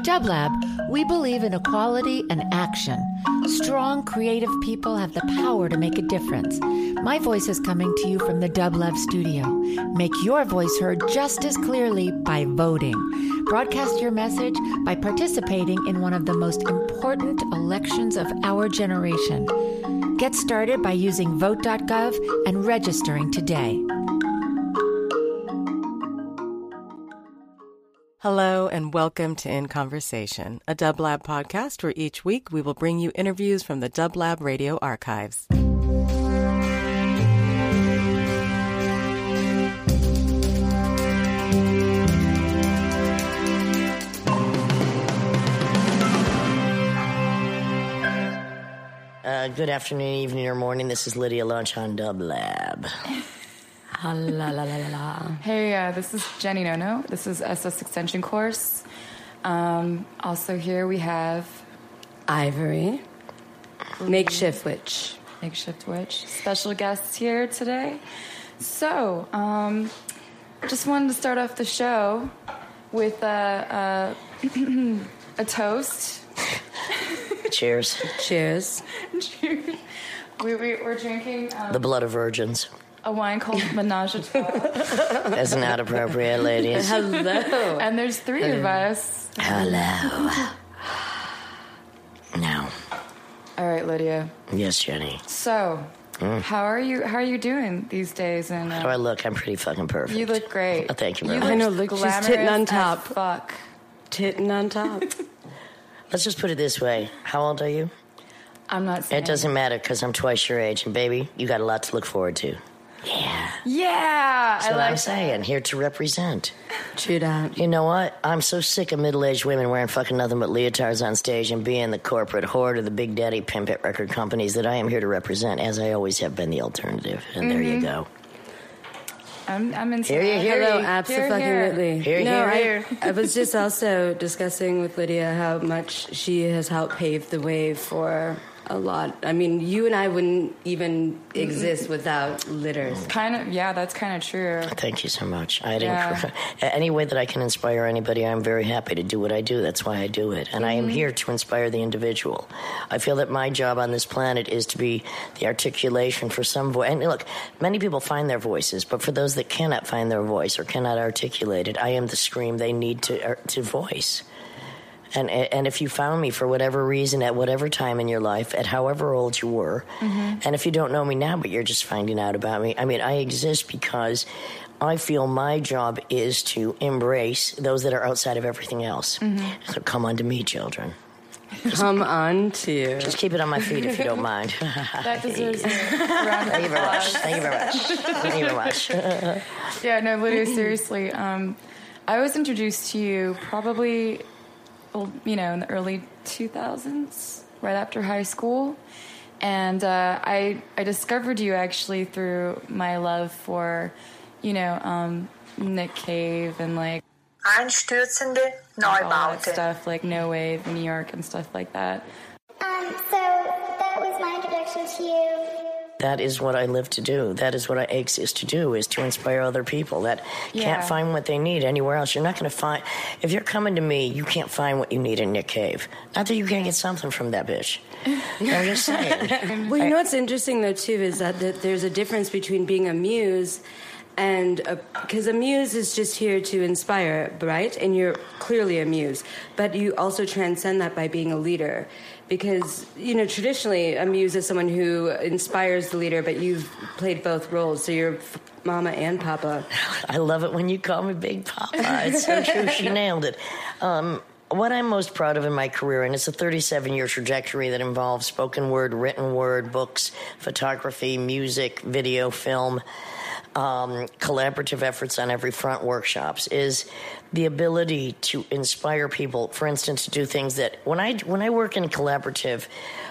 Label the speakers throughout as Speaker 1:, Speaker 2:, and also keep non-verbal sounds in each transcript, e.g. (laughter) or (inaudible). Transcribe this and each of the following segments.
Speaker 1: At Dublab, we believe in equality and action. Strong, creative people have the power to make a difference. My voice is coming to you from the Dublab studio. Make your voice heard just as clearly by voting. Broadcast your message by participating in one of the most important elections of our generation. Get started by using vote.gov and registering today.
Speaker 2: Hello and welcome to In Conversation, a Dublab podcast where each week we will bring you interviews from the Dublab radio archives.
Speaker 3: Uh, good afternoon, evening, or morning. This is Lydia Lunch on Dublab. (laughs)
Speaker 4: Hey, uh, this is Jenny Nono. This is SS Extension Course. Um, also here we have
Speaker 5: Ivory, makeshift witch.
Speaker 4: Makeshift Witch. Special guests here today. So, um, just wanted to start off the show with a, a, (clears throat) a toast. (laughs)
Speaker 3: Cheers.
Speaker 5: Cheers.
Speaker 4: we, we, we're drinking um,
Speaker 3: The blood of virgins.
Speaker 4: A wine called (laughs) Menage a Trois.
Speaker 3: That's not appropriate, ladies.
Speaker 5: Hello.
Speaker 4: and there's three of us.
Speaker 3: Hello. Now,
Speaker 4: All right, Lydia.
Speaker 3: yes, Jenny.
Speaker 4: So, how are you? How are you doing these days? And
Speaker 3: How do I
Speaker 4: uh,
Speaker 3: look? I'm pretty fucking perfect.
Speaker 4: you look great.
Speaker 3: Oh, (laughs) thank you very
Speaker 4: You
Speaker 3: much.
Speaker 5: I know,
Speaker 4: look
Speaker 5: look, she's titting on top.
Speaker 4: Fuck.
Speaker 5: Titting on top. (laughs)
Speaker 3: Let's just put it this way. How old are you?
Speaker 4: I'm not saying
Speaker 3: It doesn't matter because I'm twice your age, and baby, you got a lot to look forward to. Yeah.
Speaker 4: Yeah,
Speaker 3: That's
Speaker 4: I
Speaker 3: what
Speaker 4: like
Speaker 3: I'm
Speaker 4: that.
Speaker 3: saying. Here to represent.
Speaker 5: True that.
Speaker 3: You know what? I'm so sick of middle-aged women wearing fucking nothing but leotards on stage and being the corporate whore to the big daddy pimp at record companies that I am here to represent, as I always have been the alternative. And there you mm-hmm. go.
Speaker 4: I'm, I'm into
Speaker 3: Here you
Speaker 4: that.
Speaker 3: hear
Speaker 5: Hello,
Speaker 3: ye.
Speaker 5: absolutely.
Speaker 3: Here,
Speaker 5: no,
Speaker 3: here,
Speaker 5: I, I was just (laughs) also discussing with Lydia how much she has helped pave the way for a lot. I mean, you and I wouldn't even exist without litters.
Speaker 4: Kind of, yeah, that's kind of true.
Speaker 3: Thank you so much. I
Speaker 4: Yeah.
Speaker 3: any way that I can inspire anybody, I'm very happy to do what I do. That's why I do it, and I am here to inspire the individual. I feel that my job on this planet is to be the articulation for some voice. And look, many people find their voices, but for those that cannot find their voice or cannot articulate it, I am the scream they need to uh, to voice. And and if you found me for whatever reason at whatever time in your life, at however old you were, and if you don't know me now, but you're just finding out about me, I mean, I exist because I feel my job is to embrace those that are outside of everything else. So come unto me, children.
Speaker 5: Come on to.
Speaker 3: Just keep it on my feet if you don't mind. (laughs)
Speaker 4: That (laughs) deserves a
Speaker 3: Thank you very much. Thank you very much. Thank you very much.
Speaker 4: Yeah, no, Lydia, seriously. Um, I was introduced to you probably, well, you know, in the early 2000s, right after high school. And uh, I, I discovered you actually through my love for, you know, um, Nick Cave and like
Speaker 6: Einstürzende
Speaker 4: all that
Speaker 6: Neubauten.
Speaker 4: stuff, like No Wave, New York, and stuff like that.
Speaker 7: Um, so that was my introduction to you.
Speaker 3: That is what I live to do. That is what I exist to do, is to inspire other people that
Speaker 4: Yeah.
Speaker 3: can't find what they need anywhere else. You're not going to find, if you're coming to me, you can't find what you need in Nick Cave. Not that you can't get something from that bitch. (laughs) I'm just saying.
Speaker 5: Well, you know what's interesting though too is that, that there's a difference between being a muse and because a, muse is just here to inspire, right? And you're clearly a muse, but you also transcend that by being a leader. Because you know, traditionally, a muse is someone who inspires the leader, but you've played both roles, so you're mama and papa. (laughs)
Speaker 3: I love it when you call me Big Papa. It's so true. She (laughs) nailed it. Um, what I'm most proud of in my career, and it's a 37 year trajectory that involves spoken word, written word, books, photography, music, video, film, um, collaborative efforts on every front, workshops, is the ability to inspire people. For instance, to do things that when I when I work in collaborative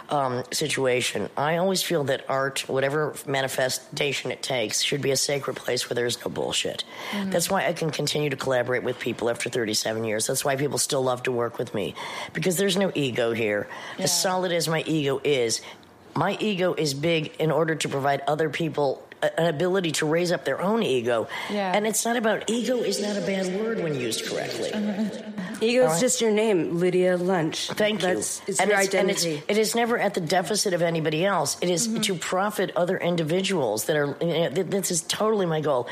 Speaker 3: um, situation, I always feel that art, whatever manifestation it takes, should be a sacred place where there is no bullshit. That's why I can continue to collaborate with people after 37 years. That's why people still love to work with me because there's no ego here. As solid as my ego is, my ego is big in order to provide other people an ability to raise up their own ego.
Speaker 4: Yeah.
Speaker 3: And it's not about ego is not a bad word when used correctly. (laughs)
Speaker 5: Ego is
Speaker 3: right?
Speaker 5: just your name, Lydia Lunch.
Speaker 3: Thank you.
Speaker 5: It's
Speaker 3: and
Speaker 5: your
Speaker 3: it's, and
Speaker 5: identity.
Speaker 3: it's, it is never at the deficit of anybody else. It is mm-hmm. to profit other individuals that are. you know, This is totally my goal.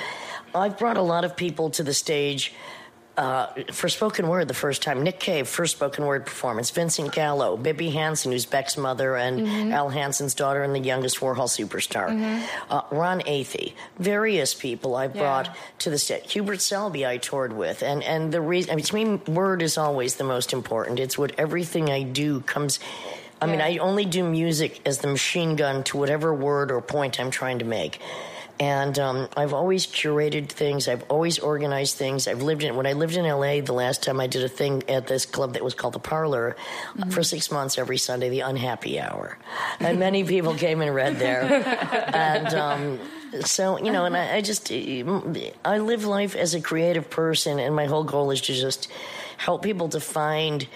Speaker 3: I've brought a lot of people to the stage. Uh, for spoken word, the first time, Nick Cave, first spoken word performance. Vincent Gallo, Bibbe Hansen, who's Beck's mother and Al Hansen's daughter, and the youngest Warhol superstar. Uh, Ron Athey, various people I've
Speaker 4: Yeah.
Speaker 3: brought to the stage. Hubert Selby, I toured with, and and the reason I mean, to me, word is always the most important. It's what everything I do comes. I mean, I only do music as the machine gun to whatever word or point I'm trying to make. And um, I've always curated things. I've always organized things. I've lived in when I lived in LA. The last time I did a thing at this club that was called the Parlor uh, for six months every Sunday, the Unhappy Hour, and many people came and read there. and um, so you know, and I, I just I live life as a creative person, and my whole goal is to just help people to find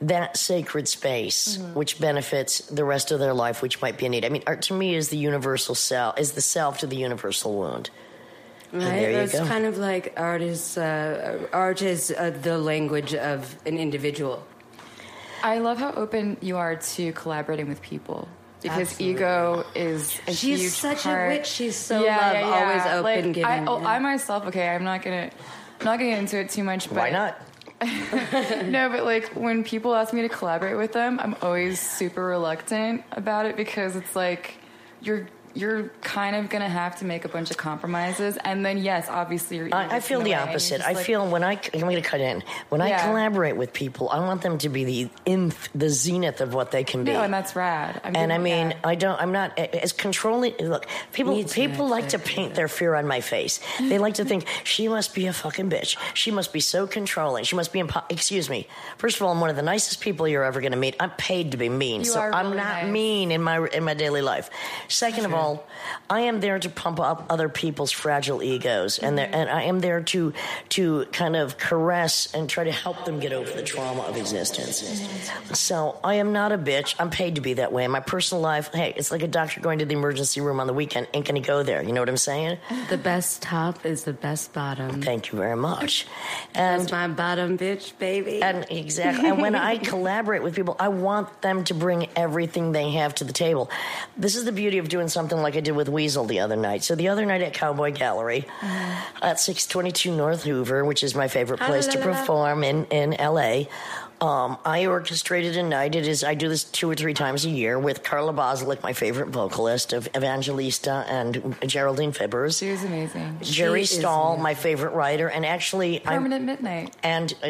Speaker 3: that sacred space which benefits the rest of their life which might be a need i mean art to me is the universal self is the self to the universal wound
Speaker 5: Right,
Speaker 3: there you
Speaker 5: it's
Speaker 3: go.
Speaker 5: kind of like art is uh, art is uh, the language of an individual.
Speaker 4: I love how open you are to collaborating with people because
Speaker 5: Absolutely.
Speaker 4: ego is a
Speaker 5: She's
Speaker 4: huge
Speaker 5: such a witch. She's so love, always open,
Speaker 4: Like, I,
Speaker 5: giving,
Speaker 4: oh. I myself, okay, I'm not gonna, I'm not gonna get into it too much. But
Speaker 3: why not (laughs)
Speaker 4: No, but like when people ask me to collaborate with them, I'm always super reluctant about it because it's like you're you're kind of gonna have to make a bunch of compromises, and then yes, obviously you're.
Speaker 3: I, I feel the opposite. I feel when I I'm going to cut in. When I collaborate with people, I want them to be the nth, the zenith of what they can be.
Speaker 4: no, and that's rad. I'm
Speaker 3: and I mean,
Speaker 4: that.
Speaker 3: I don't. I'm not as controlling. Look, people
Speaker 5: Me too,
Speaker 3: people like to paint their fear on my face. They like to (laughs) think she must be a fucking bitch. She must be so controlling. She must be. Impo- Excuse me. First of all, I'm one of the nicest people you're ever going to meet. I'm paid to be mean,
Speaker 4: You
Speaker 3: so
Speaker 4: are
Speaker 3: I'm not
Speaker 4: nice.
Speaker 3: mean in my in my daily life. Second of all, I am there to pump up other people's fragile egos, and there, and I am there to to kind of caress and try to help them get over the trauma of existence. So I am not a bitch. I'm paid to be that way. In my personal life, hey, it's like a doctor going to the emergency room on the weekend. Ain't gonna go there. You know what I'm saying?
Speaker 5: The best top is the best bottom.
Speaker 3: Thank you very much. And
Speaker 5: That's my bottom bitch, baby.
Speaker 3: and exactly. And when I (laughs) collaborate with people, I want them to bring everything they have to the table. This is the beauty of doing something like I did with Weasel the other night. So the other night at Cowboy Gallery (sighs) at 622 North Hoover, which is my favorite place to perform in, in LA. Um, I orchestrated a night. It is I do this two or three times a year with Carla Bozulich, my favorite vocalist of Evangelista, and Geraldine Fibbers.
Speaker 4: she was amazing.
Speaker 3: Jerry
Speaker 5: She is
Speaker 3: Stahl, my favorite writer, and actually I'm
Speaker 4: Permanent Midnight.
Speaker 3: and uh,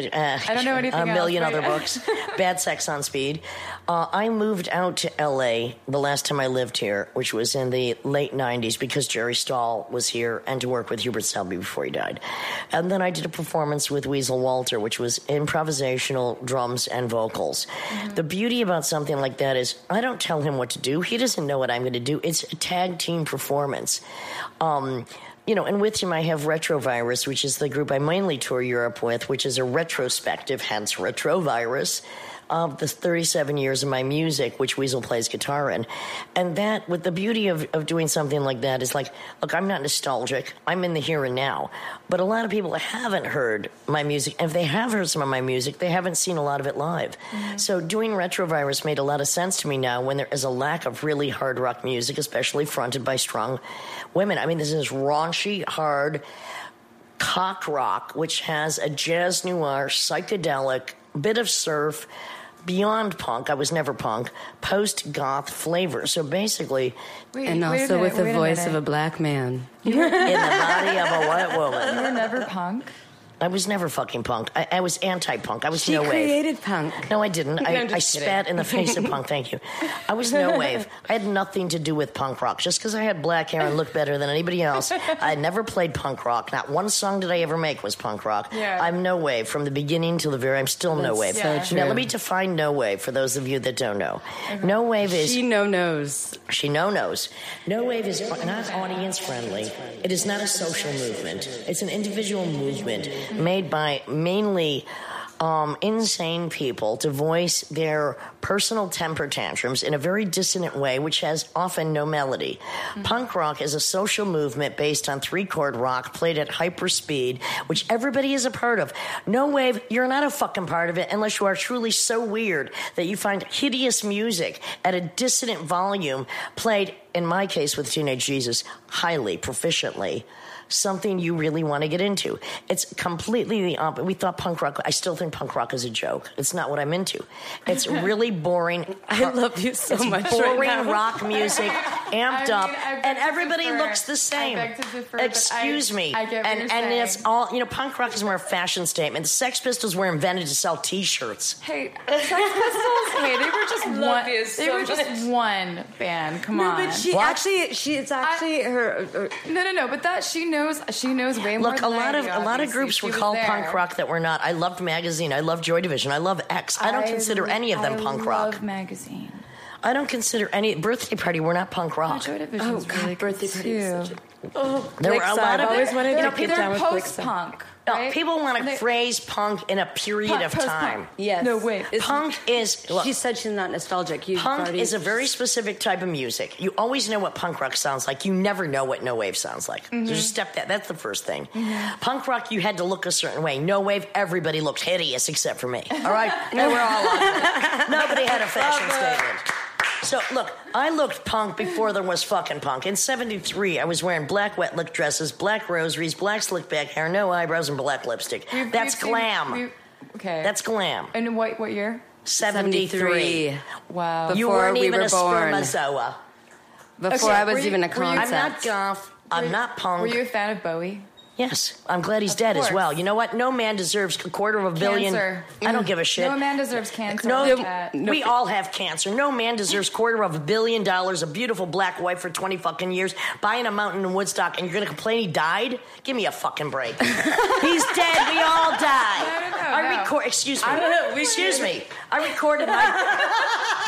Speaker 3: I
Speaker 4: don't know anything
Speaker 3: a million other books. (laughs) Bad Sex on Speed. Uh, I moved out to L.A. the last time I lived here, which was in the late '90s, because Jerry Stahl was here and to work with Hubert Selby before he died. And then I did a performance with Weasel Walter, which was improvisational drums and vocals.
Speaker 4: Mm-hmm.
Speaker 3: The beauty about something like that is I don't tell him what to do. He doesn't know what I'm going to do. It's a tag team performance. Um, you know, and with him I have Retrovirus, which is the group I mainly tour Europe with, which is a retrospective, hence Retrovirus, of the 37 years of my music, which Weasel plays guitar in. And that, with the beauty of, of doing something like that, is like, look, I'm not nostalgic. I'm in the here and now. But a lot of people haven't heard my music. And if they have heard some of my music, they haven't seen a lot of it live. Mm-hmm. So doing Retrovirus made a lot of sense to me now when there is a lack of really hard rock music, especially fronted by strong women. I mean, this is raunchy, hard cock rock, which has a jazz noir, psychedelic, bit of surf, beyond punk. I was never punk, post goth flavor. So basically,
Speaker 4: Wait,
Speaker 5: and also
Speaker 4: minute,
Speaker 5: with the
Speaker 4: wait a
Speaker 5: voice of a black man.
Speaker 3: in the body of a white woman.
Speaker 4: You were never punk.
Speaker 3: I was never fucking punk. I, I was anti punk. I was
Speaker 5: She
Speaker 3: no wave.
Speaker 5: created punk.
Speaker 3: No, I didn't. I,
Speaker 5: I'm
Speaker 3: I spat in the face of punk. Thank you. I was no wave. I had nothing to do with punk rock. Just because I had black hair and looked better than anybody else, I never played punk rock. Not one song did I ever make was punk rock.
Speaker 4: Yeah.
Speaker 3: I'm no wave from the beginning till the very. I'm still no wave.
Speaker 5: so
Speaker 4: Yeah.
Speaker 3: Now let me define no wave for those of you that don't know. No wave is
Speaker 5: She no knows.
Speaker 3: she no knows. No wave is not audience friendly. It is not a social movement. It's an individual movement made by mainly um, insane people to voice their personal temper tantrums in a very dissonant way, which has often no melody. Punk rock is a social movement based on three chord rock played at hyper speed, which everybody is a part of. No wave, you're not a fucking part of it unless you are truly so weird that you find hideous music at a dissonant volume played, in my case with Teenage Jesus, highly proficiently something you really want to get into. It's completely the opposite. We thought punk rock, I still think punk rock is a joke. It's not what I'm into. It's (laughs) really boring.
Speaker 5: I love you so
Speaker 3: it's
Speaker 5: much
Speaker 3: Boring
Speaker 5: right now.
Speaker 3: rock music, amped (laughs)
Speaker 4: I mean,
Speaker 3: up, and everybody
Speaker 4: differ.
Speaker 3: looks the
Speaker 4: I
Speaker 3: same.
Speaker 4: beg to differ,
Speaker 3: Excuse
Speaker 4: I-
Speaker 3: me.
Speaker 4: I get what
Speaker 3: and
Speaker 4: you're
Speaker 3: and
Speaker 4: saying.
Speaker 3: it's all you know. Punk rock is more a fashion statement. The Sex Pistols were invented to sell T-shirts.
Speaker 4: Hey, Sex Pistols. (laughs) hey, they were just one.
Speaker 5: you
Speaker 4: they
Speaker 5: so
Speaker 4: were just
Speaker 5: much.
Speaker 4: one band. Come
Speaker 5: No,
Speaker 4: on.
Speaker 5: but she
Speaker 3: What?
Speaker 5: actually, she it's actually her. her
Speaker 4: no, no, no. But that she knows. She knows way more.
Speaker 3: Look, a lot
Speaker 4: I
Speaker 3: of
Speaker 4: do,
Speaker 3: a lot of groups were called
Speaker 4: there.
Speaker 3: punk rock that were not. I loved Magazine. I loved Joy Division. I love X. I don't consider any of them
Speaker 4: I
Speaker 3: punk
Speaker 4: love
Speaker 3: rock.
Speaker 4: Magazine.
Speaker 3: I don't consider any Birthday Party were not punk rock.
Speaker 4: Joy Division's
Speaker 5: Oh, God,
Speaker 4: really
Speaker 5: Birthday
Speaker 4: good
Speaker 5: Party is
Speaker 4: too.
Speaker 5: such Oh,
Speaker 3: There were a
Speaker 5: Blixa,
Speaker 3: lot
Speaker 5: I've
Speaker 3: of
Speaker 5: always wanted
Speaker 3: you know,
Speaker 5: to
Speaker 3: people-
Speaker 5: get down
Speaker 4: They're
Speaker 5: with
Speaker 4: post
Speaker 5: Blixa.
Speaker 4: punk.
Speaker 3: No,
Speaker 4: right?
Speaker 3: people want to phrase punk in a period
Speaker 4: Punk-
Speaker 3: of time.
Speaker 5: Yes.
Speaker 4: No, wait.
Speaker 5: It's-
Speaker 3: Punk is look,
Speaker 5: she said she's not nostalgic. You
Speaker 3: Punk
Speaker 5: already,
Speaker 3: is a very specific type of music. You always know what punk rock sounds like. You never know what no wave sounds like.
Speaker 4: Mm-hmm.
Speaker 3: So just step that. That's the first thing. Punk rock, you had to look a certain way. No wave, everybody looked hideous except for me. All right, (laughs) they were all ugly. Nobody had a fashion statement. So look, I looked punk before there was fucking punk. In '73, I was wearing black wet look dresses, black rosaries, black slick back hair, no eyebrows, and black lipstick.
Speaker 4: We've-
Speaker 3: That's
Speaker 4: we've
Speaker 3: glam.
Speaker 4: we- okay.
Speaker 3: That's glam.
Speaker 4: And what what year?
Speaker 3: 73.
Speaker 4: Wow.
Speaker 5: Before
Speaker 3: You weren't
Speaker 5: we
Speaker 3: even
Speaker 5: were
Speaker 3: a
Speaker 5: born.
Speaker 3: spermazoa.
Speaker 5: before
Speaker 4: Okay,
Speaker 5: I was
Speaker 4: you-
Speaker 5: even a
Speaker 4: were you-
Speaker 5: concept.
Speaker 3: I'm not goth. I'm not punk.
Speaker 4: Were you a fan of Bowie?
Speaker 3: Yes, I'm glad he's
Speaker 4: Of
Speaker 3: dead as
Speaker 4: course.
Speaker 3: well. You know what? No man deserves a quarter of a billion.
Speaker 4: Cancer.
Speaker 3: I don't mm. give a shit.
Speaker 4: No man deserves cancer.
Speaker 3: No,
Speaker 4: like that.
Speaker 3: we all have cancer. No man deserves quarter of a billion dollars, a beautiful black wife for twenty fucking years, buying a mountain in Woodstock, and you're gonna complain he died? Give me a fucking break. (laughs) He's dead. We all die.
Speaker 4: No, no, no,
Speaker 3: I
Speaker 4: no.
Speaker 3: record. Excuse me.
Speaker 5: I don't know, we-
Speaker 3: Excuse me. I recorded my. (laughs)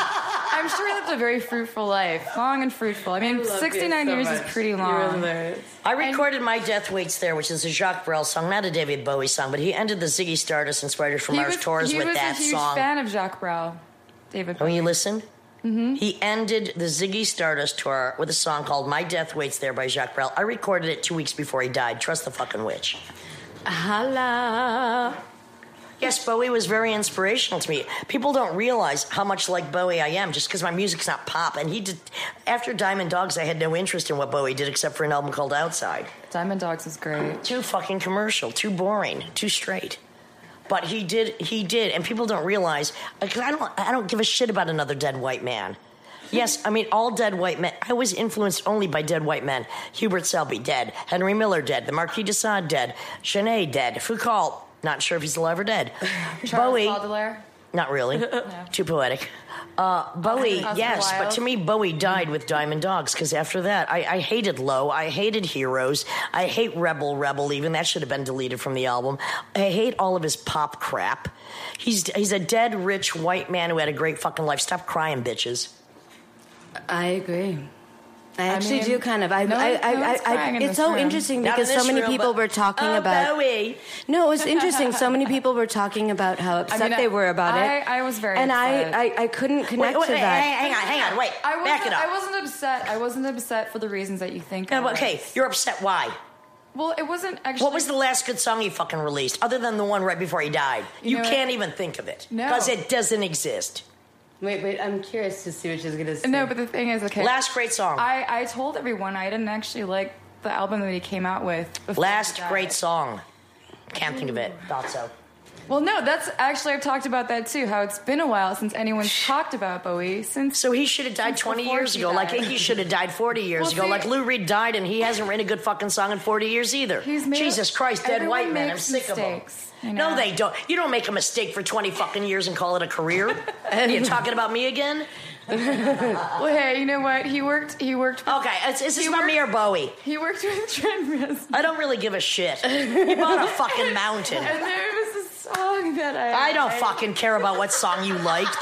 Speaker 4: I'm sure he lived a very fruitful life, long and fruitful. I mean,
Speaker 5: love you
Speaker 4: 69
Speaker 5: so
Speaker 4: years
Speaker 5: much.
Speaker 4: is pretty long.
Speaker 3: I recorded my Death Waits There, which is a Jacques Brel song, not a David Bowie song, but he ended the Ziggy Stardust Inspired from
Speaker 4: He
Speaker 3: Mars
Speaker 4: was,
Speaker 3: tours
Speaker 4: he
Speaker 3: with
Speaker 4: was
Speaker 3: that
Speaker 4: a huge
Speaker 3: song.
Speaker 4: fan of Jacques Brel. David.
Speaker 3: When
Speaker 4: Bowie.
Speaker 3: you listen,
Speaker 4: Mm-hmm.
Speaker 3: he ended the Ziggy Stardust tour with a song called "My Death Waits There" by Jacques Brel. I recorded it two weeks before he died. Trust the fucking witch.
Speaker 5: Holla.
Speaker 3: Yes, Bowie was very inspirational to me. People don't realize how much like Bowie I am just because my music's not pop. And he did. After Diamond Dogs, I had no interest in what Bowie did except for an album called Outside.
Speaker 4: Diamond Dogs is great.
Speaker 3: Too fucking commercial, too boring, too straight. But he did, he did, and people don't realize uh, because I don't, I don't give a shit about another dead white man. Yes, I mean all dead white men. I was influenced only by dead white men. Hubert Selby dead, Henry Miller dead, the Marquis de Sade dead, Genet dead, Foucault. Not sure if he's alive or dead. (laughs)
Speaker 4: Charles
Speaker 3: Bowie,
Speaker 4: Baudelaire.
Speaker 3: not really. (laughs) Too poetic. Uh, Bowie,
Speaker 4: Oscar
Speaker 3: yes,
Speaker 4: Wilde.
Speaker 3: but to me, Bowie died with Diamond Dogs because after that, I, I hated Low. I hated Heroes. I hate Rebel Rebel. Even that should have been deleted from the album. I hate all of his pop crap. He's he's a dead rich white man who had a great fucking life. Stop crying, bitches.
Speaker 5: I agree. I actually
Speaker 4: mean,
Speaker 5: do kind of. I,
Speaker 4: no
Speaker 5: I,
Speaker 4: one-
Speaker 5: I,
Speaker 4: no one's
Speaker 5: I, I, it's so
Speaker 4: room.
Speaker 5: interesting
Speaker 3: Not
Speaker 5: because
Speaker 3: in
Speaker 5: so many
Speaker 3: room,
Speaker 5: people were talking
Speaker 3: Oh,
Speaker 5: about.
Speaker 3: Bowie.
Speaker 5: No, it was interesting. So many (laughs) people were talking about how upset
Speaker 4: mean,
Speaker 5: they were about
Speaker 4: I-
Speaker 5: it.
Speaker 4: I was very
Speaker 5: and
Speaker 4: upset.
Speaker 5: I, I, I couldn't connect
Speaker 3: Wait, wait,
Speaker 5: to
Speaker 3: wait,
Speaker 5: that.
Speaker 3: hang, hang on, hang on, wait.
Speaker 4: I wasn't,
Speaker 3: Back it up.
Speaker 4: I wasn't upset. I wasn't upset for the reasons that you think.
Speaker 3: No,
Speaker 4: I
Speaker 3: but okay, you're upset. Why?
Speaker 4: Well, it wasn't actually.
Speaker 3: What was the last good song he fucking released, other than the one right before he died? You,
Speaker 4: You know
Speaker 3: can't even think of it
Speaker 4: No.
Speaker 3: because it doesn't exist.
Speaker 5: Wait, wait. I'm curious to see what she's gonna say.
Speaker 4: No, but the thing is, okay.
Speaker 3: Last great song.
Speaker 4: I, I told everyone I didn't actually like the album that he came out with.
Speaker 3: Last great song. Can't think of it. Thought so.
Speaker 4: Well, no, that's actually I've talked about that too. How it's been a while since anyone's talked about Bowie since.
Speaker 3: So he should have died 20 years ago. Like he should have died 40 years
Speaker 4: Well,
Speaker 3: ago.
Speaker 4: see-
Speaker 3: like Lou Reed died and he hasn't written a good fucking song in 40 years either.
Speaker 4: He's made-
Speaker 3: Jesus Christ, dead white man. I'm sick
Speaker 4: mistakes,
Speaker 3: of them.
Speaker 4: you
Speaker 3: No, they don't. You don't make a mistake for 20 fucking years and call it a career. Are you're talking about me again? (laughs)
Speaker 4: Well, hey, you know what? He worked. He worked. With,
Speaker 3: Okay, is, is this about me or Bowie?
Speaker 4: He worked with Trent Reznor.
Speaker 3: I don't really give a shit. He bought a fucking mountain. (laughs)
Speaker 4: And there was song that I.
Speaker 3: I don't fucking care about what song you liked.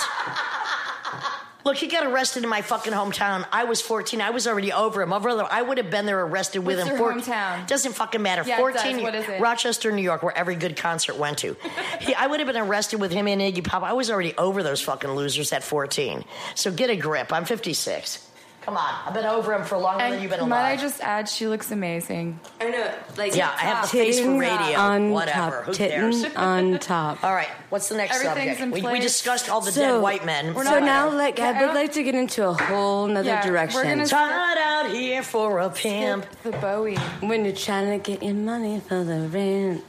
Speaker 3: Look, he got arrested in my fucking hometown. I was 14. I was already over him. Other- I would have been there arrested with
Speaker 4: What's
Speaker 3: him.
Speaker 4: your hometown?
Speaker 3: Doesn't fucking matter.
Speaker 4: Yeah, it does.
Speaker 3: 14.
Speaker 4: What is it?
Speaker 3: Rochester, New York, where every good concert went to. he, I would have been arrested with him and Iggy Pop. I was already over those fucking losers at 14. So get a grip. I'm 56. Come on. I've been over him for longer than
Speaker 4: And
Speaker 3: you've been
Speaker 4: might I just add, she looks amazing.
Speaker 5: I know, like
Speaker 3: Yeah, I have the face for radio.
Speaker 5: On
Speaker 3: Whatever.
Speaker 5: top,
Speaker 3: Who
Speaker 5: titting
Speaker 3: cares?
Speaker 5: on (laughs) top.
Speaker 3: All right. What's the next
Speaker 4: Everything's
Speaker 3: subject?
Speaker 4: in
Speaker 3: We, we discussed all the
Speaker 5: So-
Speaker 3: dead white men.
Speaker 5: So
Speaker 3: Fine.
Speaker 5: now, like, I
Speaker 4: Yeah, I
Speaker 5: would like to get into a whole nother
Speaker 4: Yeah, we're
Speaker 5: direction.
Speaker 4: gonna-
Speaker 3: Tied out here for a pimp.
Speaker 4: The Bowie.
Speaker 5: when you're trying to get your money for the rent.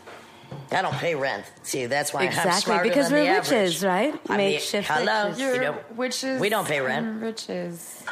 Speaker 3: I don't pay rent. See, that's why I'm
Speaker 5: Exactly,
Speaker 3: smarter
Speaker 5: because
Speaker 3: than
Speaker 5: we're
Speaker 3: the average.
Speaker 5: witches, right?
Speaker 3: I mean,
Speaker 5: Makeshift
Speaker 3: hello.
Speaker 5: witches.
Speaker 3: You
Speaker 4: You're
Speaker 3: know,
Speaker 4: witches.
Speaker 3: we don't pay rent.
Speaker 4: and Riches.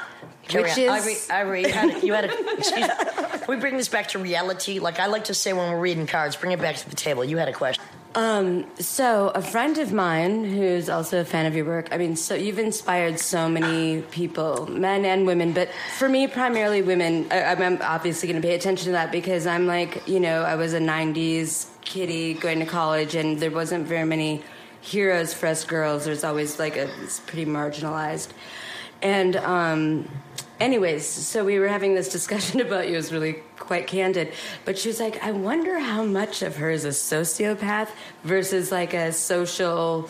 Speaker 3: Carry on.
Speaker 5: Witches.
Speaker 3: Ivory, Ivory, you had a, you had a excuse (laughs) we bring this back to reality? Like I like to say when we're reading cards, bring it back to the table. You had a question.
Speaker 5: Um, so a friend of mine who's also a fan of your work. I mean, so you've inspired so many people, men and women, but for me, primarily women. I, I'm obviously going to pay attention to that because I'm like, you know, I was a '90s kiddie going to college, and there wasn't very many heroes for us girls. There's always like a it's pretty marginalized, and um, anyways, so we were having this discussion (laughs) about you. It was really quite candid. But she was like, I wonder how much of her is a sociopath versus like a social,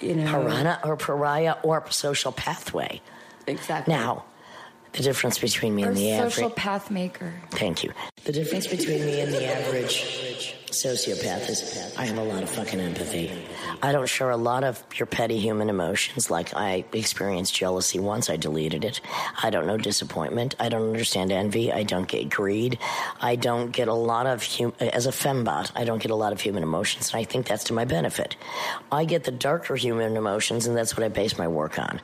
Speaker 5: you know.
Speaker 3: Piranha or pariah or social pathway.
Speaker 5: Exactly.
Speaker 3: Now, the difference between me
Speaker 4: Or
Speaker 3: and the
Speaker 4: social
Speaker 3: average.
Speaker 4: path maker.
Speaker 3: Thank you. The difference between me and the average sociopath is I have a lot of fucking empathy. I don't share a lot of your petty human emotions. Like I experienced jealousy once, I deleted it. I don't know disappointment. I don't understand envy. I don't get greed. I don't get a lot of hum- as a fembot. I don't get a lot of human emotions, and I think that's to my benefit. I get the darker human emotions, and that's what I base my work on.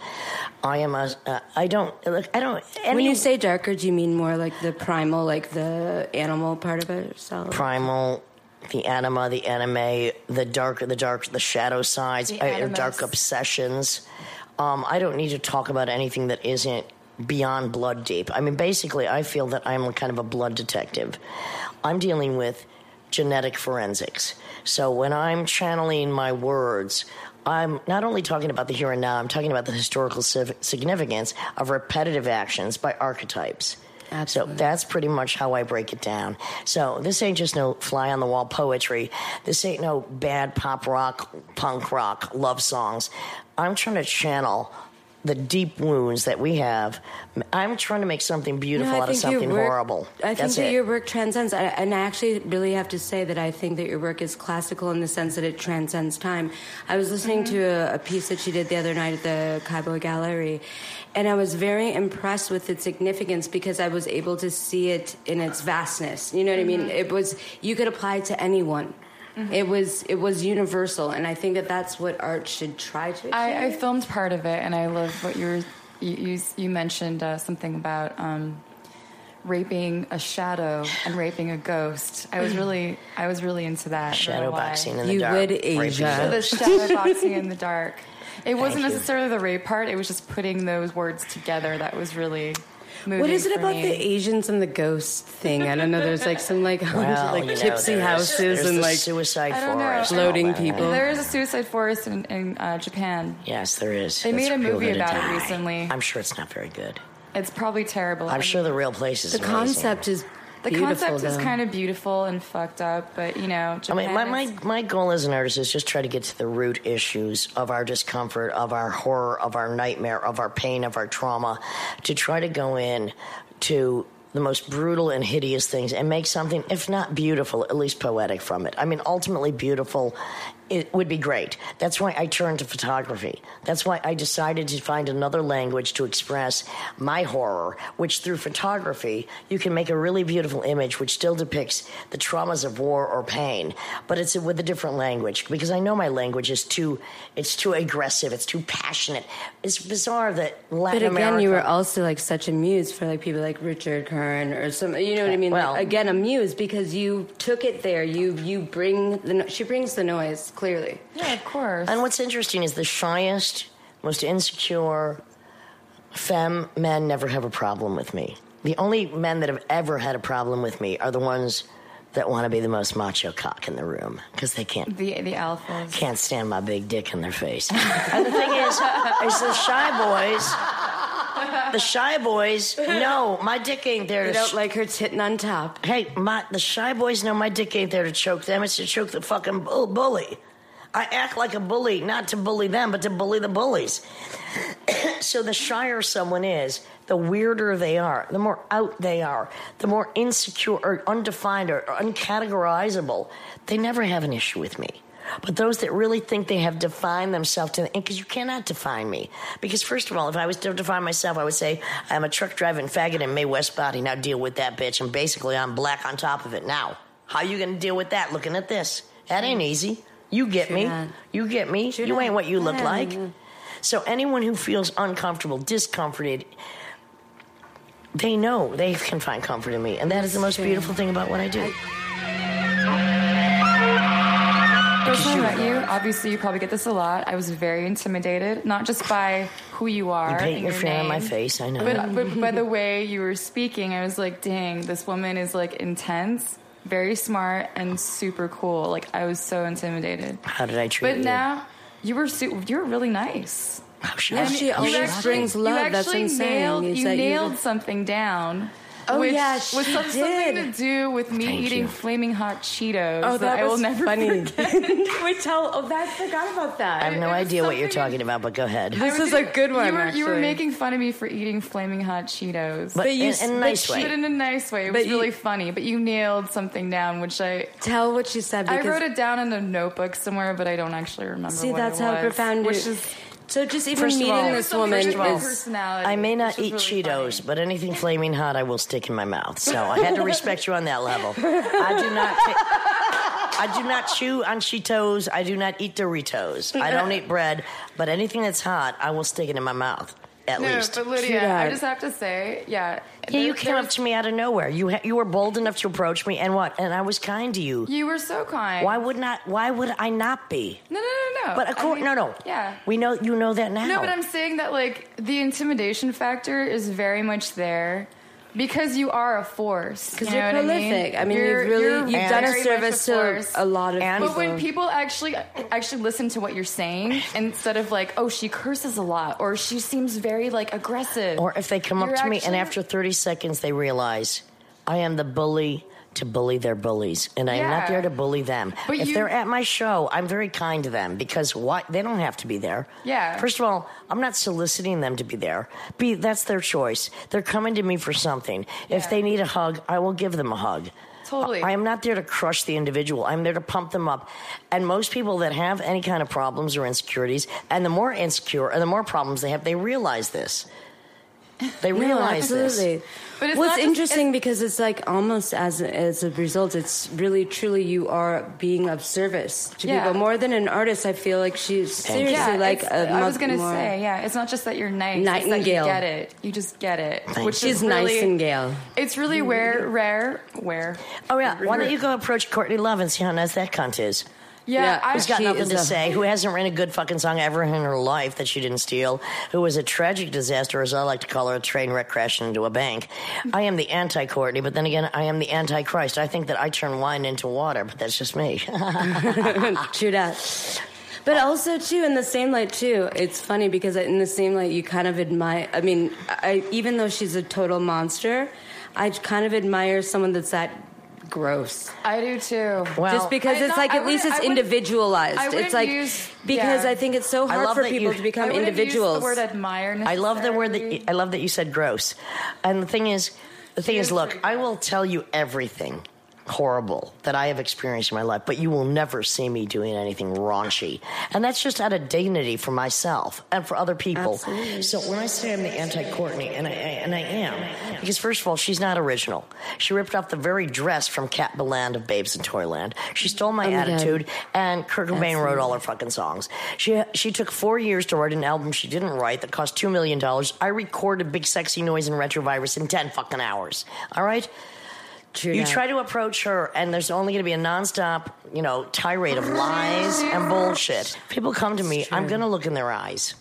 Speaker 3: I am a. Uh, I don't look. I don't.
Speaker 5: when you say darker, do you mean more like the primal, like the animal part of it,
Speaker 3: primal, the anima, the anime, the dark, the dark, the shadow sides,
Speaker 4: The
Speaker 3: uh, dark obsessions. Um, I don't need to talk about anything that isn't beyond blood deep. I mean, basically, I feel that I'm kind of a blood detective. I'm dealing with genetic forensics. So when I'm channeling my words, I'm not only talking about the here and now, I'm talking about the historical significance of repetitive actions by archetypes.
Speaker 5: Absolutely.
Speaker 3: So that's pretty much how I break it down. So this ain't just no fly on the wall poetry. This ain't no bad pop rock, punk rock, love songs. I'm trying to channel the deep wounds that we have. I'm trying to make something beautiful
Speaker 5: No,
Speaker 3: out of something
Speaker 5: work-
Speaker 3: horrible.
Speaker 5: I think
Speaker 3: That's
Speaker 5: that
Speaker 3: it.
Speaker 5: your work transcends, and I actually really have to say that I think that your work is classical in the sense that it transcends time. I was listening to a, a piece that she did the other night at the Cabo Gallery, and I was very impressed with its significance because I was able to see it in its vastness. You know what I mean? Mm-hmm. It was you could apply it to anyone. It was it was universal, and I think that that's what art should try to. Achieve.
Speaker 4: I, I filmed part of it, and I love what you were. You, you, you mentioned uh, something about um, raping a shadow and raping a ghost. I was really, I was really into that. I
Speaker 3: Shadow boxing in the
Speaker 5: You
Speaker 3: dark.
Speaker 5: would,
Speaker 3: raping
Speaker 5: Asia.
Speaker 4: The
Speaker 3: ghosts. (laughs)
Speaker 4: shadow boxing in the dark. It wasn't
Speaker 3: you.
Speaker 4: necessarily the rape part. It was just putting those words together that was really moving.
Speaker 5: What is it
Speaker 4: for
Speaker 5: about
Speaker 4: me.
Speaker 5: the Asians and the ghost thing? I don't know. There's like some like (laughs)
Speaker 3: Well,
Speaker 5: like
Speaker 3: you know,
Speaker 5: tipsy houses and like
Speaker 3: suicide
Speaker 4: I don't know.
Speaker 3: forest.
Speaker 5: Floating people.
Speaker 4: There is a suicide forest in, in uh, Japan.
Speaker 3: Yes, there is.
Speaker 4: They made a movie
Speaker 3: go to
Speaker 4: about it recently.
Speaker 3: I'm sure it's not very good.
Speaker 4: It's probably terrible.
Speaker 3: I'm sure the real place is
Speaker 5: the
Speaker 3: amazing.
Speaker 5: concept is
Speaker 4: the
Speaker 5: beautiful,
Speaker 4: concept is kind of beautiful and fucked up, but you know,
Speaker 3: I mean, my, my, my goal as an artist is just try to get to the root issues of our discomfort, of our horror, of our nightmare, of our pain, of our trauma, to try to go in to the most brutal and hideous things and make something, if not beautiful, at least poetic from it. I mean, ultimately beautiful. It would be great. That's why I turned to photography. That's why I decided to find another language to express my horror, which through photography, you can make a really beautiful image which still depicts the traumas of war or pain, but it's with a different language because I know my language is too it's too aggressive, it's too passionate. It's bizarre that Latin
Speaker 5: But again,
Speaker 3: America
Speaker 5: you were also like such a muse for like people like Richard Kern or some. You know what I mean?
Speaker 3: Well-
Speaker 5: like, again, a muse because you took it there. You you bring the she brings the noise clearly.
Speaker 4: yeah, of course.
Speaker 3: And what's interesting is the shyest, most insecure femme men never have a problem with me. The only men that have ever had a problem with me are the ones that want to be the most macho cock in the room because they can't
Speaker 4: The the alphas.
Speaker 3: can't stand my big dick in their face. and the thing is, is the shy boys. The shy boys know my dick ain't there
Speaker 5: They
Speaker 3: to.
Speaker 5: don't
Speaker 3: sh-
Speaker 5: like her titting on top.
Speaker 3: hey, my the shy boys know my dick ain't there to choke them. It's to choke the fucking bull- bully. I act like a bully, not to bully them, but to bully the bullies. (coughs) so the shyer someone is, the weirder they are, the more out they are, the more insecure or undefined or uncategorizable. They never have an issue with me. But those that really think they have defined themselves to, because you cannot define me. Because first of all, if I was to define myself, I would say I'm a truck driving faggot in Mae West body. Now deal with that bitch, and basically I'm black on top of it. Now, how you gonna deal with that? Looking at this, that ain't easy. You get me.
Speaker 5: not.
Speaker 3: You get me.
Speaker 5: True
Speaker 3: you
Speaker 5: not.
Speaker 3: ain't what you look
Speaker 5: Yeah,
Speaker 3: like.
Speaker 5: yeah.
Speaker 3: So anyone who feels uncomfortable, discomforted, they know they can find comfort in me, and that is the most
Speaker 5: True.
Speaker 3: beautiful thing about what I do.
Speaker 4: First time I met you, obviously you probably get this a lot. I was very intimidated, not just by who you are,
Speaker 3: You paint
Speaker 4: and
Speaker 3: your
Speaker 4: your
Speaker 3: fear on my face. I know.
Speaker 4: but, but by the way you were speaking, I was like, dang, this woman is like intense, very smart, and super cool. Like I was so intimidated.
Speaker 3: How did I treat
Speaker 4: But
Speaker 3: you?
Speaker 4: now you were su- you were really nice.
Speaker 3: How should
Speaker 5: Yeah,
Speaker 3: I?
Speaker 5: she
Speaker 4: You
Speaker 5: always
Speaker 4: actually-
Speaker 5: brings love.
Speaker 4: You
Speaker 5: That's what
Speaker 4: actually
Speaker 5: I'm saying.
Speaker 4: nailed, you
Speaker 5: that
Speaker 4: nailed something down.
Speaker 5: Oh,
Speaker 4: which
Speaker 5: yeah,
Speaker 4: was
Speaker 5: she
Speaker 4: some, something to do with me
Speaker 3: Thank
Speaker 4: eating
Speaker 3: you.
Speaker 4: flaming hot Cheetos.
Speaker 5: Oh, that
Speaker 4: I will
Speaker 5: was
Speaker 4: never
Speaker 5: funny.
Speaker 4: forget. (laughs)
Speaker 5: Wait, tell. Oh, that, I forgot about that.
Speaker 3: I have no
Speaker 4: it
Speaker 3: idea what you're talking about, but go ahead.
Speaker 5: This is a good one.
Speaker 4: You were, you were making fun of me for eating flaming hot Cheetos.
Speaker 3: But
Speaker 5: But you
Speaker 3: in,
Speaker 5: s-
Speaker 3: in a nice way.
Speaker 4: but in a nice way. It
Speaker 5: But
Speaker 4: was
Speaker 5: you-
Speaker 4: really funny. But you nailed something down, which I
Speaker 5: Tell what you said.
Speaker 4: I wrote it down in a notebook somewhere, but I don't actually remember.
Speaker 5: See,
Speaker 4: what
Speaker 5: that's
Speaker 4: it
Speaker 5: how profound
Speaker 4: Which is
Speaker 5: so just even
Speaker 3: First
Speaker 5: meeting
Speaker 3: all-
Speaker 5: this woman is.
Speaker 3: I may not eat
Speaker 4: really
Speaker 3: Cheetos,
Speaker 4: funny.
Speaker 3: but anything (laughs) flaming hot, I will stick in my mouth. So I had to respect you on that level. I do not. ta- I do not chew on Cheetos. I do not eat Doritos. I don't eat bread, but anything that's hot, I will stick it in my mouth. At
Speaker 4: No,
Speaker 3: least.
Speaker 4: but Lydia,
Speaker 5: that.
Speaker 4: I just have to say, yeah.
Speaker 3: yeah, you came up to me out of nowhere. You ha- you were bold enough to approach me, and what? And I was kind to you.
Speaker 4: You were so kind.
Speaker 3: Why would not? Why would I not be?
Speaker 4: No, no, no, no.
Speaker 3: But of
Speaker 4: I
Speaker 3: course,
Speaker 4: mean,
Speaker 3: no, no.
Speaker 4: Yeah.
Speaker 3: we know you know that now.
Speaker 4: No, but I'm saying that like the intimidation factor is very much there because you are a force.
Speaker 5: Because
Speaker 4: you
Speaker 5: you're
Speaker 4: know what I mean?
Speaker 5: prolific. I mean,
Speaker 4: You're-
Speaker 5: you've really
Speaker 4: you're
Speaker 5: you've done a
Speaker 4: very much
Speaker 5: service to
Speaker 4: force.
Speaker 5: a lot of
Speaker 3: And-
Speaker 5: people.
Speaker 4: But when people actually actually listen to what you're saying instead of like, oh, she curses a lot or she seems very like aggressive,
Speaker 3: Or if they come up
Speaker 4: You're
Speaker 3: to me and after 30 seconds they realize I am the bully to bully their bullies, and I am not there to bully them.
Speaker 4: But
Speaker 3: if
Speaker 4: you-
Speaker 3: they're at my show, I'm very kind to them because why? They don't have to be there.
Speaker 4: Yeah.
Speaker 3: First of all, I'm not soliciting them to be there. B, that's their choice. They're coming to me for something. If
Speaker 4: Yeah.
Speaker 3: they need a hug, I will give them a hug.
Speaker 4: Totally.
Speaker 3: I am not there to crush the individual. I'm there to pump them up. And most people that have any kind of problems or insecurities, and the more insecure and the more problems they have, they realize this. They
Speaker 5: No,
Speaker 3: realize this.
Speaker 5: absolutely.
Speaker 4: But it's
Speaker 5: well,
Speaker 4: not
Speaker 5: it's
Speaker 4: just-
Speaker 5: interesting because it's like almost as as a result, it's really truly you are being of service to
Speaker 4: Yeah.
Speaker 5: people more than an artist. I feel like she's seriously
Speaker 4: yeah,
Speaker 5: like
Speaker 4: it's-
Speaker 5: a
Speaker 4: I was gonna
Speaker 5: more-
Speaker 4: say, yeah, it's not just that you're nice. It's
Speaker 5: Nightingale.
Speaker 4: that you get it. You just get it.
Speaker 3: Thank
Speaker 4: which
Speaker 3: you.
Speaker 4: is
Speaker 5: She's
Speaker 4: really,
Speaker 5: Nightingale.
Speaker 4: It's really mm-hmm. rare, rare, where.
Speaker 3: Oh yeah, why don't you go approach Courtney Love and see how nice that cunt is?
Speaker 4: Yeah,
Speaker 5: Yeah,
Speaker 4: I,
Speaker 3: Who's got
Speaker 5: She
Speaker 3: nothing to
Speaker 5: a-
Speaker 3: say? Who hasn't written a good fucking song ever in her life that she didn't steal? Who was a tragic disaster, as I like to call her, a train wreck crashing into a bank? I am the anti-Courtney, but then again, I am the anti-Christ. I think that I turn wine into water, but that's just me. (laughs)
Speaker 5: True that. But also too, in the same light too, it's funny because in the same light you kind of admire. I mean, I, even though she's a total monster, I kind of admire someone that's that gross.
Speaker 4: I do too.
Speaker 3: Well,
Speaker 5: Just because
Speaker 4: I
Speaker 5: it's
Speaker 4: not-
Speaker 5: like
Speaker 4: I
Speaker 5: at least it's
Speaker 4: I
Speaker 5: individualized. It's like
Speaker 4: use-
Speaker 5: because
Speaker 4: yeah.
Speaker 5: I think it's so hard for people
Speaker 3: you-
Speaker 5: to become
Speaker 4: wouldn't
Speaker 5: individuals.
Speaker 4: Use the word admire.
Speaker 3: I love the word that you, I love that you said gross. And the thing is, the thing
Speaker 4: She
Speaker 3: is,
Speaker 4: is
Speaker 3: look, I will tell you everything horrible that I have experienced in my life, but you will never see me doing anything raunchy. And that's just out of dignity for myself and for other people.
Speaker 5: Absolutely.
Speaker 3: So when I say I'm the anti-Courtney, and I, and I am, because first of all, she's not original. She ripped off the very dress from Kat Bjelland of Babes in Toyland. She stole my
Speaker 5: Oh
Speaker 3: attitude, and Kurt Cobain wrote all her fucking songs. She she took four years to write an album she didn't write that cost two million dollars. I recorded Big Sexy Noise and Retrovirus in ten fucking hours. All right.
Speaker 5: True
Speaker 3: You
Speaker 5: that.
Speaker 3: try to approach her, and there's only going to be a nonstop, you know, tirade of lies and bullshit. People come to me, I'm going to look in their eyes.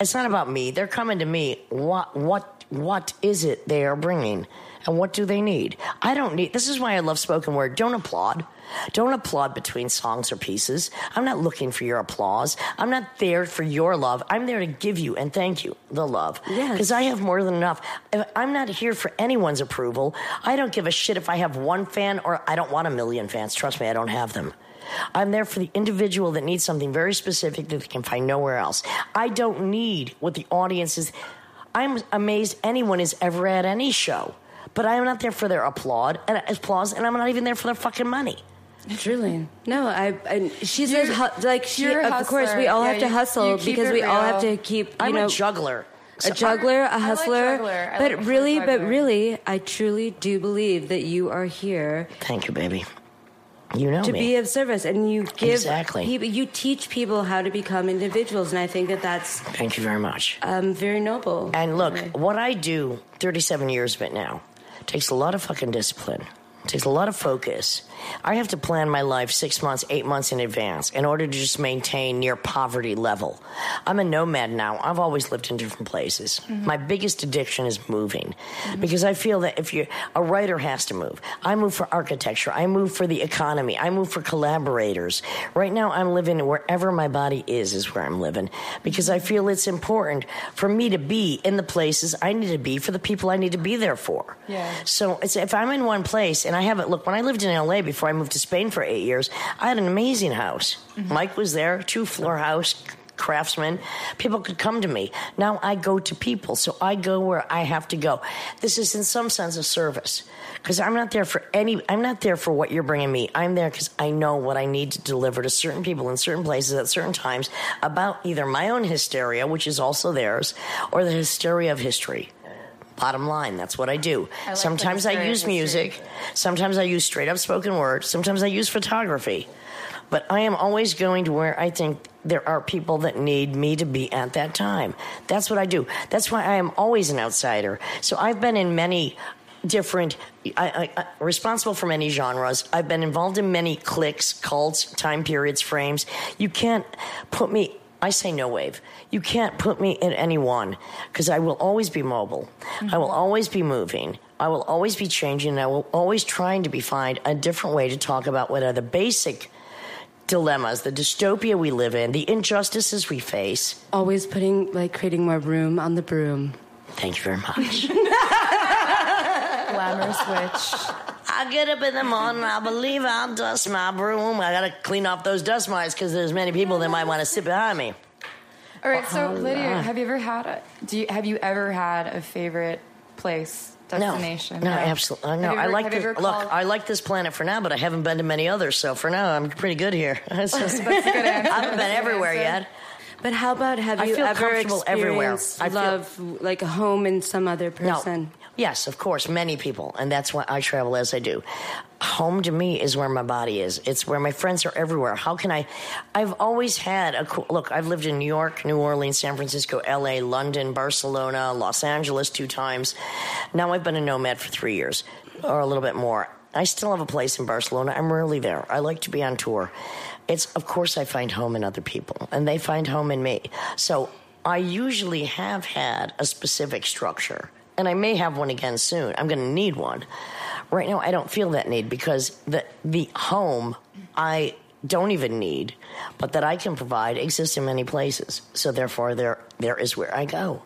Speaker 3: It's not about me. They're coming to me. What? What? what is it they are bringing and what do they need? I don't need. This is why I love spoken word. Don't applaud. Don't applaud between songs or pieces. I'm not looking for your applause. I'm not there for your love. I'm there to give you and thank you the love.
Speaker 5: Yes.
Speaker 3: Because I have more than enough. I'm not here for anyone's approval. I don't give a shit if I have one fan or I don't want a million fans. Trust me, I don't have them. I'm there for the individual that needs something very specific that they can find nowhere else. I don't need what the audience is. I'm amazed anyone is ever at any show. But I am not there for their applaud and applause, and I'm not even there for their fucking money.
Speaker 5: Truly. No, I. I she says
Speaker 4: You're-
Speaker 5: hu- like she.
Speaker 4: a
Speaker 5: Of course, we all
Speaker 4: Yeah,
Speaker 5: have to
Speaker 4: you-
Speaker 5: hustle
Speaker 4: you
Speaker 5: because
Speaker 4: it
Speaker 5: we all have to keep. You
Speaker 3: I'm
Speaker 5: know,
Speaker 3: a juggler.
Speaker 5: a juggler, a
Speaker 4: like
Speaker 5: hustler.
Speaker 4: juggler. I
Speaker 5: but
Speaker 4: like the
Speaker 5: really, but really, I truly do believe that you are here
Speaker 3: Thank you, baby. You know
Speaker 5: to
Speaker 3: me.
Speaker 5: be of service, and you give
Speaker 3: Exactly.
Speaker 5: people, you teach people how to become individuals, and I think that that's
Speaker 3: Thank you very much.
Speaker 5: um, very noble.
Speaker 3: And look, what I do, 37 years of it now, takes a lot of fucking discipline. Takes a lot of focus. I have to plan my life six months, eight months in advance in order to just maintain near poverty level. I'm a nomad now. I've always lived in different places. Mm-hmm. My biggest addiction is moving because I feel that if you, a writer has to move. I move for architecture. I move for the economy. I move for collaborators. Right now, I'm living wherever my body is, is where I'm living because I feel it's important for me to be in the places I need to be for the people I need to be there for.
Speaker 4: Yeah.
Speaker 3: So it's, if I'm in one place and I haven't, look, when I lived in LA before I moved to Spain for eight years, I had an amazing house. Mm-hmm. Mike was there, two floor house, craftsman. People could come to me. Now I go to people, so I go where I have to go. This is in some sense a service because I'm not there for any, I'm not there for what you're bringing me. I'm there because I know what I need to deliver to certain people in certain places at certain times about either my own hysteria, which is also theirs, or the hysteria of history. Bottom line, that's what I do.
Speaker 4: I like
Speaker 3: Sometimes I use music. Sometimes I use straight up spoken word. Sometimes I use photography. But I am always going to where I think there are people that need me to be at that time. That's what I do. That's why I am always an outsider. So I've been in many different, I, I, I, responsible for many genres. I've been involved in many cliques, cults, time periods, frames. You can't put me I say no wave. You can't put me in any one because I will always be mobile. I will mm-hmm. always be moving. I will always be changing. And I will always trying to be find a different way to talk about what are the basic dilemmas, the dystopia we live in, the injustices we face.
Speaker 5: Always putting like creating more room on the broom.
Speaker 3: Thank you very much. (laughs)
Speaker 4: Glamorous witch.
Speaker 3: I get up in the morning, I believe I'll dust my broom. I gotta clean off those dust mites because there's many people that might want to sit behind me.
Speaker 4: All right, so
Speaker 3: Oh,
Speaker 4: Lydia, have you ever had a, do you have you ever had a favorite place destination?
Speaker 3: No, no, absolutely. No,
Speaker 4: you
Speaker 3: I like
Speaker 4: have you
Speaker 3: this.
Speaker 4: ever
Speaker 3: Look,
Speaker 4: called-
Speaker 3: I like this planet for now, but I haven't been to many others. So for now, I'm pretty good here. (laughs) It's just- (laughs)
Speaker 4: That's a good answer. (laughs)
Speaker 3: I haven't been
Speaker 4: That's a good
Speaker 3: everywhere
Speaker 4: answer.
Speaker 3: yet.
Speaker 5: But how about have
Speaker 3: I
Speaker 5: you
Speaker 3: feel
Speaker 5: ever
Speaker 3: comfortable everywhere.
Speaker 5: experienced
Speaker 3: I feel-
Speaker 5: love like a home in some other person?
Speaker 3: No. Yes, of course, many people, and that's why I travel as I do. Home to me is where my body is. It's where my friends are everywhere. How can I? I've always had a look. I've lived in New York, New Orleans, San Francisco, L.A., London, Barcelona, Los Angeles two times. Now I've been a nomad for three years, or a little bit more. I still have a place in Barcelona. I'm rarely there. I like to be on tour. It's of course I find home in other people, and they find home in me. So I usually have had a specific structure, and I may have one again soon. I'm going to need one. Right now, I don't feel that need because the the home I don't even need, but that I can provide exists in many places. So therefore, there there is where I go.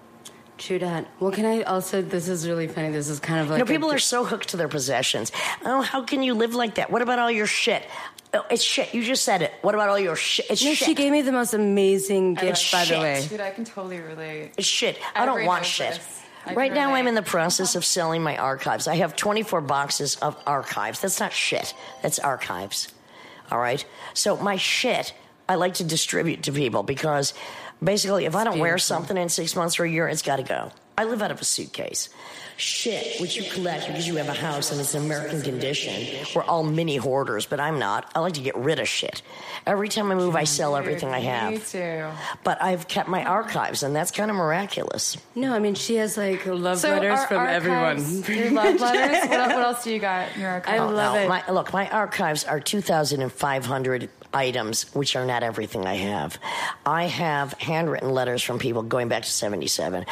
Speaker 5: True that. Well, can I also? This is really funny. This is kind of like
Speaker 3: You know, people
Speaker 5: a-
Speaker 3: are so hooked to their possessions. Oh, how can you live like that? What about all your shit? Oh, it's shit. You just said it. What about all your shit? It's
Speaker 5: No,
Speaker 3: shit.
Speaker 5: she gave me the most amazing gift,
Speaker 3: like
Speaker 5: by the way.
Speaker 4: Dude, I can totally relate.
Speaker 3: It's shit. I don't want shit.
Speaker 4: this.
Speaker 3: Right now, I'm in the process of selling my archives. I have 24 boxes of archives. That's not shit. That's archives. All right? So, my shit, I like to distribute to people because basically, if I don't wear something in six months or a year, it's got to go. I live out of a suitcase. Shit, which you collect because you have a house and it's an American condition. We're all mini hoarders, but I'm not. I like to get rid of shit. Every time I move, I sell everything I have.
Speaker 4: Me
Speaker 3: have.
Speaker 4: too.
Speaker 3: But I've kept my archives, and that's kind of miraculous.
Speaker 5: No, I mean she has like love
Speaker 4: So
Speaker 5: letters
Speaker 4: our
Speaker 5: from
Speaker 4: archives-
Speaker 5: everyone. (laughs)
Speaker 4: Your love letters. What, what (laughs) else do you got in your archive?
Speaker 5: I love oh,
Speaker 3: No,
Speaker 5: it.
Speaker 3: My, look, my archives are 2,500 items, which are not everything I have. I have handwritten letters from people going back to 77.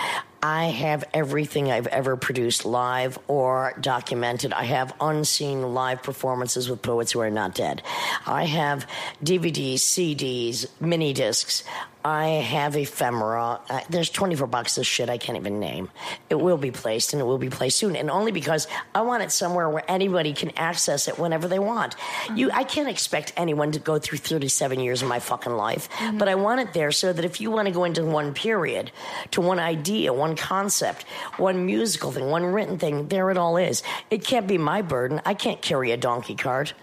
Speaker 3: I have everything I've ever produced live or documented. I have unseen live performances with poets who are not dead. I have DVDs, CDs, mini discs. I have ephemera. Uh, there's 24 boxes of shit I can't even name. It will be placed and it will be placed soon. And only because I want it somewhere where anybody can access it whenever they want. You, I can't expect anyone to go through 37 years of my fucking life, but I want it there so that if you want to go into one period, to one idea, one concept, one musical thing, one written thing, there it all is. It can't be my burden. I can't carry a donkey cart.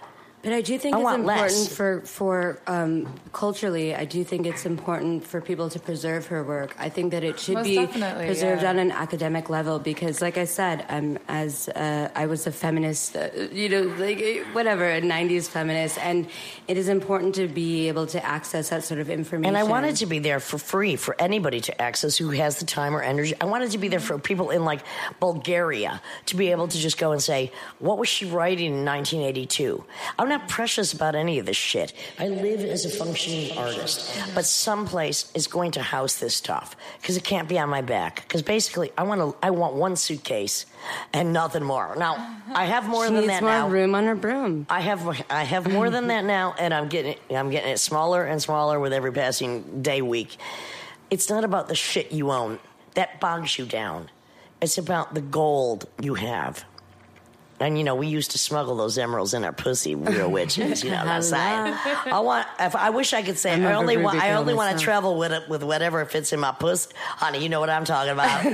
Speaker 5: But I do think
Speaker 3: I
Speaker 5: it's
Speaker 3: want
Speaker 5: important
Speaker 3: less.
Speaker 5: for for um, culturally. I do think it's important for people to preserve her work. I think that it should
Speaker 4: Most
Speaker 5: be preserved
Speaker 4: yeah.
Speaker 5: on an academic level because, like I said, um, as uh, I was a feminist, uh, you know, like uh, whatever, a '90s feminist, and it is important to be able to access that sort of information.
Speaker 3: And I wanted to be there for free for anybody to access who has the time or energy. I wanted to be there for people in like Bulgaria to be able to just go and say, what was she writing in 1982? I'm not precious about any of this shit. I live as a functioning artist, but someplace is going to house this stuff because it can't be on my back. Because basically, I want to, I want one suitcase and nothing more. Now, I have more
Speaker 5: She
Speaker 3: than
Speaker 5: needs
Speaker 3: that
Speaker 5: more
Speaker 3: now.
Speaker 5: room on her broom.
Speaker 3: I have I have more than that now, and I'm getting, I'm getting it smaller and smaller with every passing day week. It's not about the shit you own that bogs you down. It's about the gold you have. And you know, we used to smuggle those emeralds in our pussy, real witches. You know, that's (laughs) I, I want. If I wish I could say,
Speaker 5: I'm
Speaker 3: only want. I only want to travel with it with whatever fits in my pussy, honey. You know what I'm talking about. (laughs)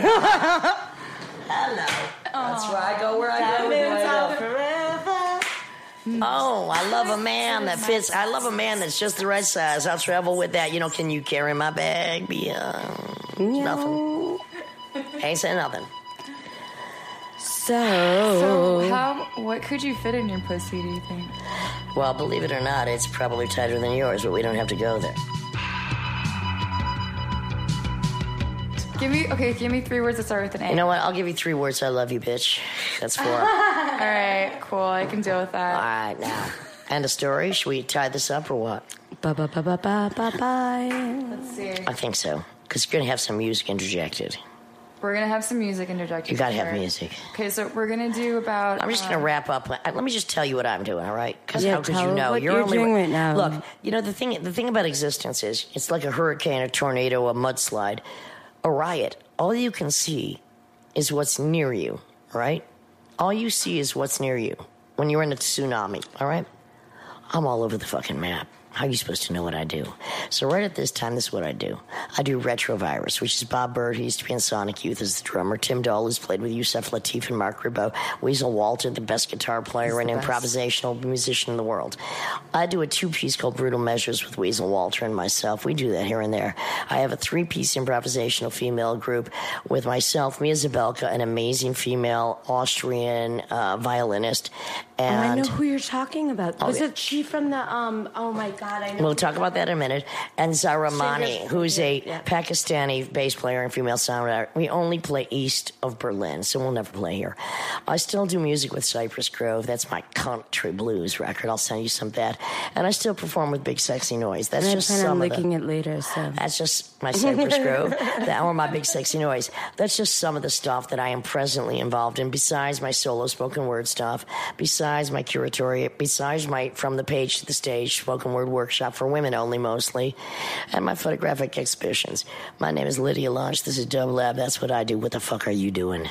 Speaker 3: Hello. That's where I go. Where I go. Where I go. Oh, I love a man that fits. I love a man that's just the right size. I'll travel with that. You know, can you carry my bag? Be uh, nothing. Ain't saying nothing.
Speaker 5: So,
Speaker 4: So how? What could you fit in your pussy? Do you think?
Speaker 3: Well, believe it or not, it's probably tighter than yours, but we don't have to go there.
Speaker 4: Give me okay. Give me three words that start with an A.
Speaker 3: You know what? I'll give you three words. I love you, bitch. That's four. All (laughs)
Speaker 4: All right, cool. I can deal with that.
Speaker 3: All right, now. End of story. Should we tie this up or what?
Speaker 5: ba ba ba ba ba ba bye.
Speaker 4: Let's see.
Speaker 3: I think so. Because you're going to have some music interjected.
Speaker 4: We're gonna have some music interjected.
Speaker 3: You got to
Speaker 4: for
Speaker 3: have music.
Speaker 4: Okay, so we're gonna do about.
Speaker 3: I'm just going to
Speaker 4: um,
Speaker 3: wrap up. Uh, Let me just tell you what I'm doing, all right? Because
Speaker 5: Yeah,
Speaker 3: how could you know?
Speaker 5: what you're
Speaker 3: only
Speaker 5: doing right now.
Speaker 3: Look, you know the thing. The thing about existence is, it's like a hurricane, a tornado, a mudslide, a riot. All you can see is what's near you, Right? All you see is what's near you when you're in a tsunami, all right? I'm all over the fucking map. How are you supposed to know what I do? So right at this time, this is what I do. I do Retrovirus, which is Bob Bert, who used to be in Sonic Youth as the drummer. Tim Dahl, who's played with Yusef Lateef and Marc Ribot. Weasel Walter, the best guitar player and improvisational musician in the world. I do a two-piece called Brutal Measures with Weasel Walter and myself. We do that here and there. I have a three-piece improvisational female group with myself, Mia Zabelka, an amazing female Austrian uh, violinist.
Speaker 5: Oh, I know who you're talking about. Was
Speaker 3: yeah.
Speaker 5: it she from the um? Oh my god, I know.
Speaker 3: We'll talk about that in a minute. And Zahra Mani,
Speaker 5: Singer-
Speaker 3: who's a
Speaker 5: yeah.
Speaker 3: Pakistani bass player and female songwriter. We only play east of Berlin, so we'll never play here. I still do music with Cypress Grove. That's my country blues record. I'll send you some of that. And I still perform with Big Sexy Noise. That's
Speaker 5: And
Speaker 3: just
Speaker 5: plan
Speaker 3: some of the,
Speaker 5: licking it later. So
Speaker 3: that's just my Cypress Grove, (laughs) that or my big sexy noise. That's just some of the stuff that I am presently involved in. Besides my solo spoken word stuff, besides my curatory, besides my from the page to the stage spoken word workshop for women only mostly, and my photographic exhibitions. My name is Lydia Lunch. This is Dublab. That's what I do. What the fuck are you doing?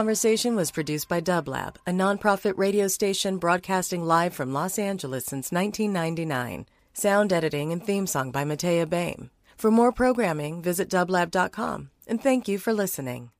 Speaker 2: Conversation was produced by Dublab, a nonprofit radio station broadcasting live from Los Angeles since 1999. Sound editing and theme song by Matea Bain. For more programming, visit dublab.com. And thank you for listening.